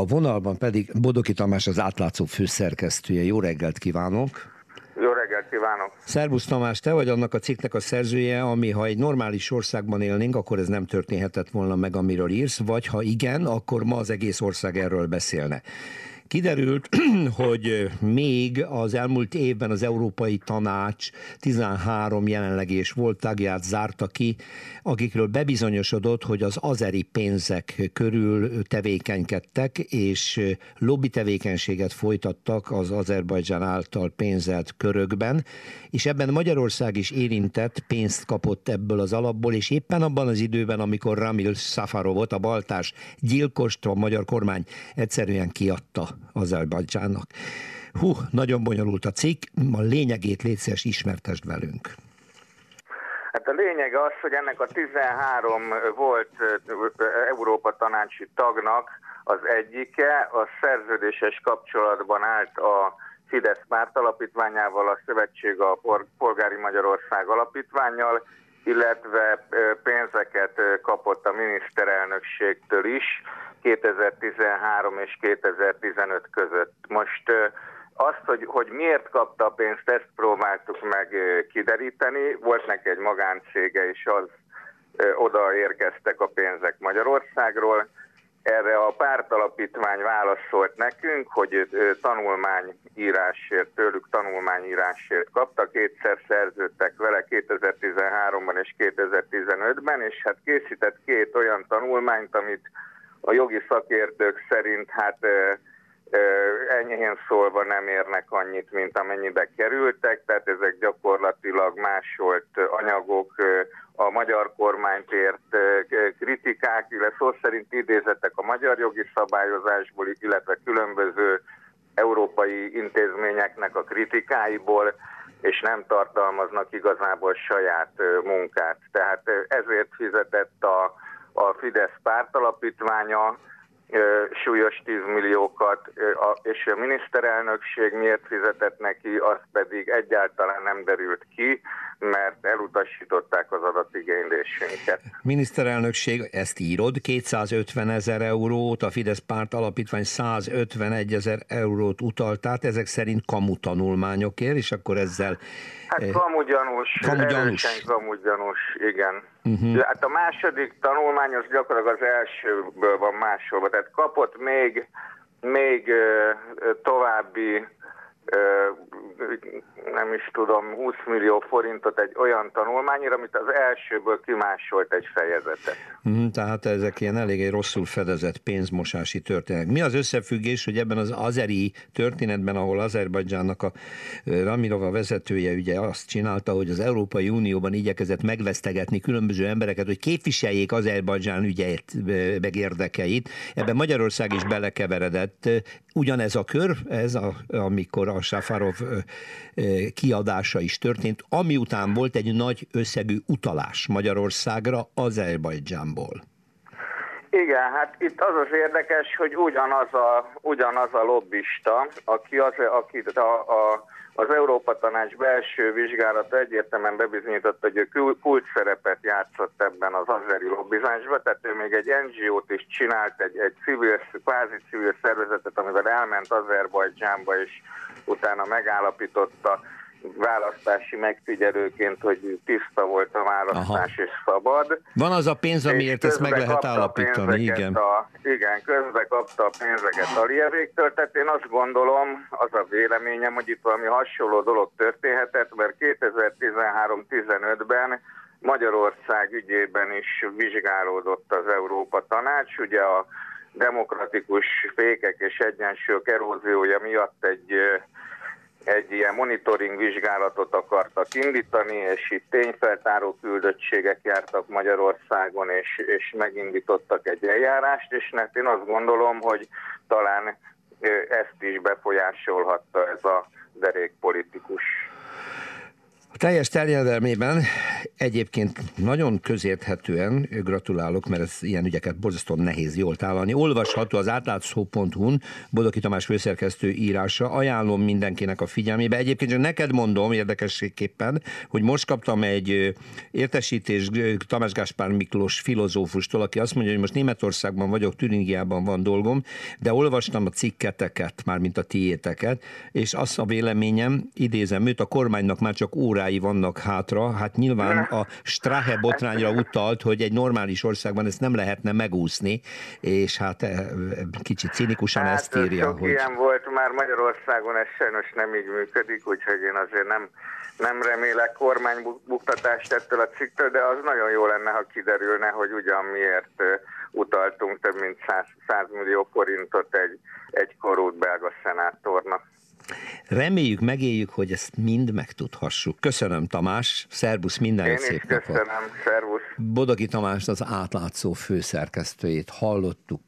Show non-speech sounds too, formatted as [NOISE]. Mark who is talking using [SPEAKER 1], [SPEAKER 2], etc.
[SPEAKER 1] A vonalban pedig Bodoki Tamás az átlátszó főszerkesztője. Jó reggelt kívánok!
[SPEAKER 2] Jó reggelt kívánok!
[SPEAKER 1] Szerbusz Tamás, te vagy annak a cikknek a szerzője, ami ha egy normális országban élnénk, akkor ez nem történhetett volna meg, amiről írsz, vagy ha igen, akkor ma az egész ország erről beszélne. Kiderült, [CLEARS THROAT] hogy még az elmúlt évben az Európai Tanács 13 jelenlegi és volt tagját zárta ki, akikről bebizonyosodott, hogy az azeri pénzek körül tevékenykedtek, és lobby tevékenységet folytattak az Azerbajdzsán által pénzelt körökben, és ebben Magyarország is érintett, pénzt kapott ebből az alapból, és éppen abban az időben, amikor Ramil Safarovot, a baltás gyilkost a magyar kormány egyszerűen kiadta Azerbajdzsánnak. Hú, nagyon bonyolult a cikk, a lényegét létszeres ismertesd velünk.
[SPEAKER 2] Hát a lényeg az, hogy ennek a 13 volt Európa tanácsi tagnak az egyike a szerződéses kapcsolatban állt a Fidesz párt alapítványával, a Szövetség a Polgári Magyarország alapítványjal, illetve pénzeket kapott a miniszterelnökségtől is 2013 és 2015 között. Most azt, hogy, hogy miért kapta a pénzt, ezt próbáltuk meg kideríteni. Volt neki egy magáncége, és az oda érkeztek a pénzek Magyarországról. Erre a pártalapítvány válaszolt nekünk, hogy tanulmányírásért, tőlük tanulmányírásért kapta, kétszer szerződtek vele 2013-ban és 2015-ben, és hát készített két olyan tanulmányt, amit a jogi szakértők szerint hát enyhén szólva nem érnek annyit, mint amennyibe kerültek, tehát ezek gyakorlatilag másolt anyagok, a magyar kormányt ért kritikák, illetve szó szerint idézetek a magyar jogi szabályozásból, illetve különböző európai intézményeknek a kritikáiból, és nem tartalmaznak igazából saját munkát. Tehát ezért fizetett Fidesz pártalapítványa, súlyos 10 milliókat, és a miniszterelnökség miért fizetett neki, az pedig egyáltalán nem derült ki, mert elutasították az adatigénylésünket.
[SPEAKER 1] Miniszterelnökség, ezt írod, 250 ezer eurót, a Fidesz párt alapítvány 151 ezer eurót utalt át, ezek szerint kamu tanulmányokért, és akkor ezzel...
[SPEAKER 2] Hát kamugyanús, kamugyanús. kamugyanús, igen. Uh-huh. Hát a második tanulmány az gyakorlatilag az elsőből van másolva, tehát kapott még, még további nem is tudom, 20 millió forintot egy olyan tanulmányra, amit az elsőből kimásolt egy fejezetet.
[SPEAKER 1] Mm, tehát ezek ilyen eléggé rosszul fedezett pénzmosási történetek. Mi az összefüggés, hogy ebben az azeri történetben, ahol Azerbajdzsánnak a Ramirova vezetője ugye azt csinálta, hogy az Európai Unióban igyekezett megvesztegetni különböző embereket, hogy képviseljék Azerbajdzsán ügyeit, meg érdekeit. Ebben Magyarország is belekeveredett. Ugyanez a kör, ez a, amikor a Safarov kiadása is történt, ami után volt egy nagy összegű utalás Magyarországra Azerbajdzsánból.
[SPEAKER 2] Igen, hát itt az az érdekes, hogy ugyanaz a, ugyanaz a lobbista, aki, az, aki a, a, az Európa Tanács belső vizsgálata egyértelműen bebizonyította, hogy ő kult szerepet játszott ebben az azeri lobbizásban, tehát ő még egy NGO-t is csinált, egy, egy civil, kvázi civil szervezetet, amivel elment Azerbajdzsánba, és utána megállapította választási megfigyelőként, hogy tiszta volt a választás Aha. és szabad.
[SPEAKER 1] Van az a pénz, amiért ezt meg lehet állapítani, igen.
[SPEAKER 2] A, igen, közben kapta a pénzeket Alijevéktől, tehát én azt gondolom, az a véleményem, hogy itt valami hasonló dolog történhetett, mert 2013-15-ben Magyarország ügyében is vizsgálódott az Európa Tanács, ugye a demokratikus fékek és egyensúlyok eróziója miatt egy egy ilyen monitoring vizsgálatot akartak indítani, és itt tényfeltáró küldöttségek jártak Magyarországon, és, és megindítottak egy eljárást, és mert én azt gondolom, hogy talán ezt is befolyásolhatta ez a derék politikus.
[SPEAKER 1] Teljes terjedelmében egyébként nagyon közérthetően gratulálok, mert ez ilyen ügyeket borzasztóan nehéz jól tálalni. Olvasható az átlátszó.hu-n Bodoki Tamás főszerkesztő írása. Ajánlom mindenkinek a figyelmébe. Egyébként csak neked mondom érdekességképpen, hogy most kaptam egy értesítés Tamás Gáspár Miklós filozófustól, aki azt mondja, hogy most Németországban vagyok, Türingiában van dolgom, de olvastam a cikketeket, mármint a tiéteket, és az a véleményem, idézem őt, a kormánynak már csak órái vannak hátra, hát nyilván a Strahe botrányra utalt, hogy egy normális országban ezt nem lehetne megúszni, és hát eh, kicsit cinikusan hát, ezt írja.
[SPEAKER 2] Sok hogy... ilyen volt már Magyarországon, ez sajnos nem így működik, úgyhogy én azért nem, nem remélek kormánybuktatást ettől a cikktől, de az nagyon jó lenne, ha kiderülne, hogy ugyan miért eh, utaltunk több mint 100, 100 millió forintot egy, egy korút belga szenátornak.
[SPEAKER 1] Reméljük, megéljük, hogy ezt mind megtudhassuk. Köszönöm, Tamás. Szerbusz, minden Én szép
[SPEAKER 2] napot. köszönöm. Szervusz.
[SPEAKER 1] Bodogi Tamás az átlátszó főszerkesztőjét hallottuk.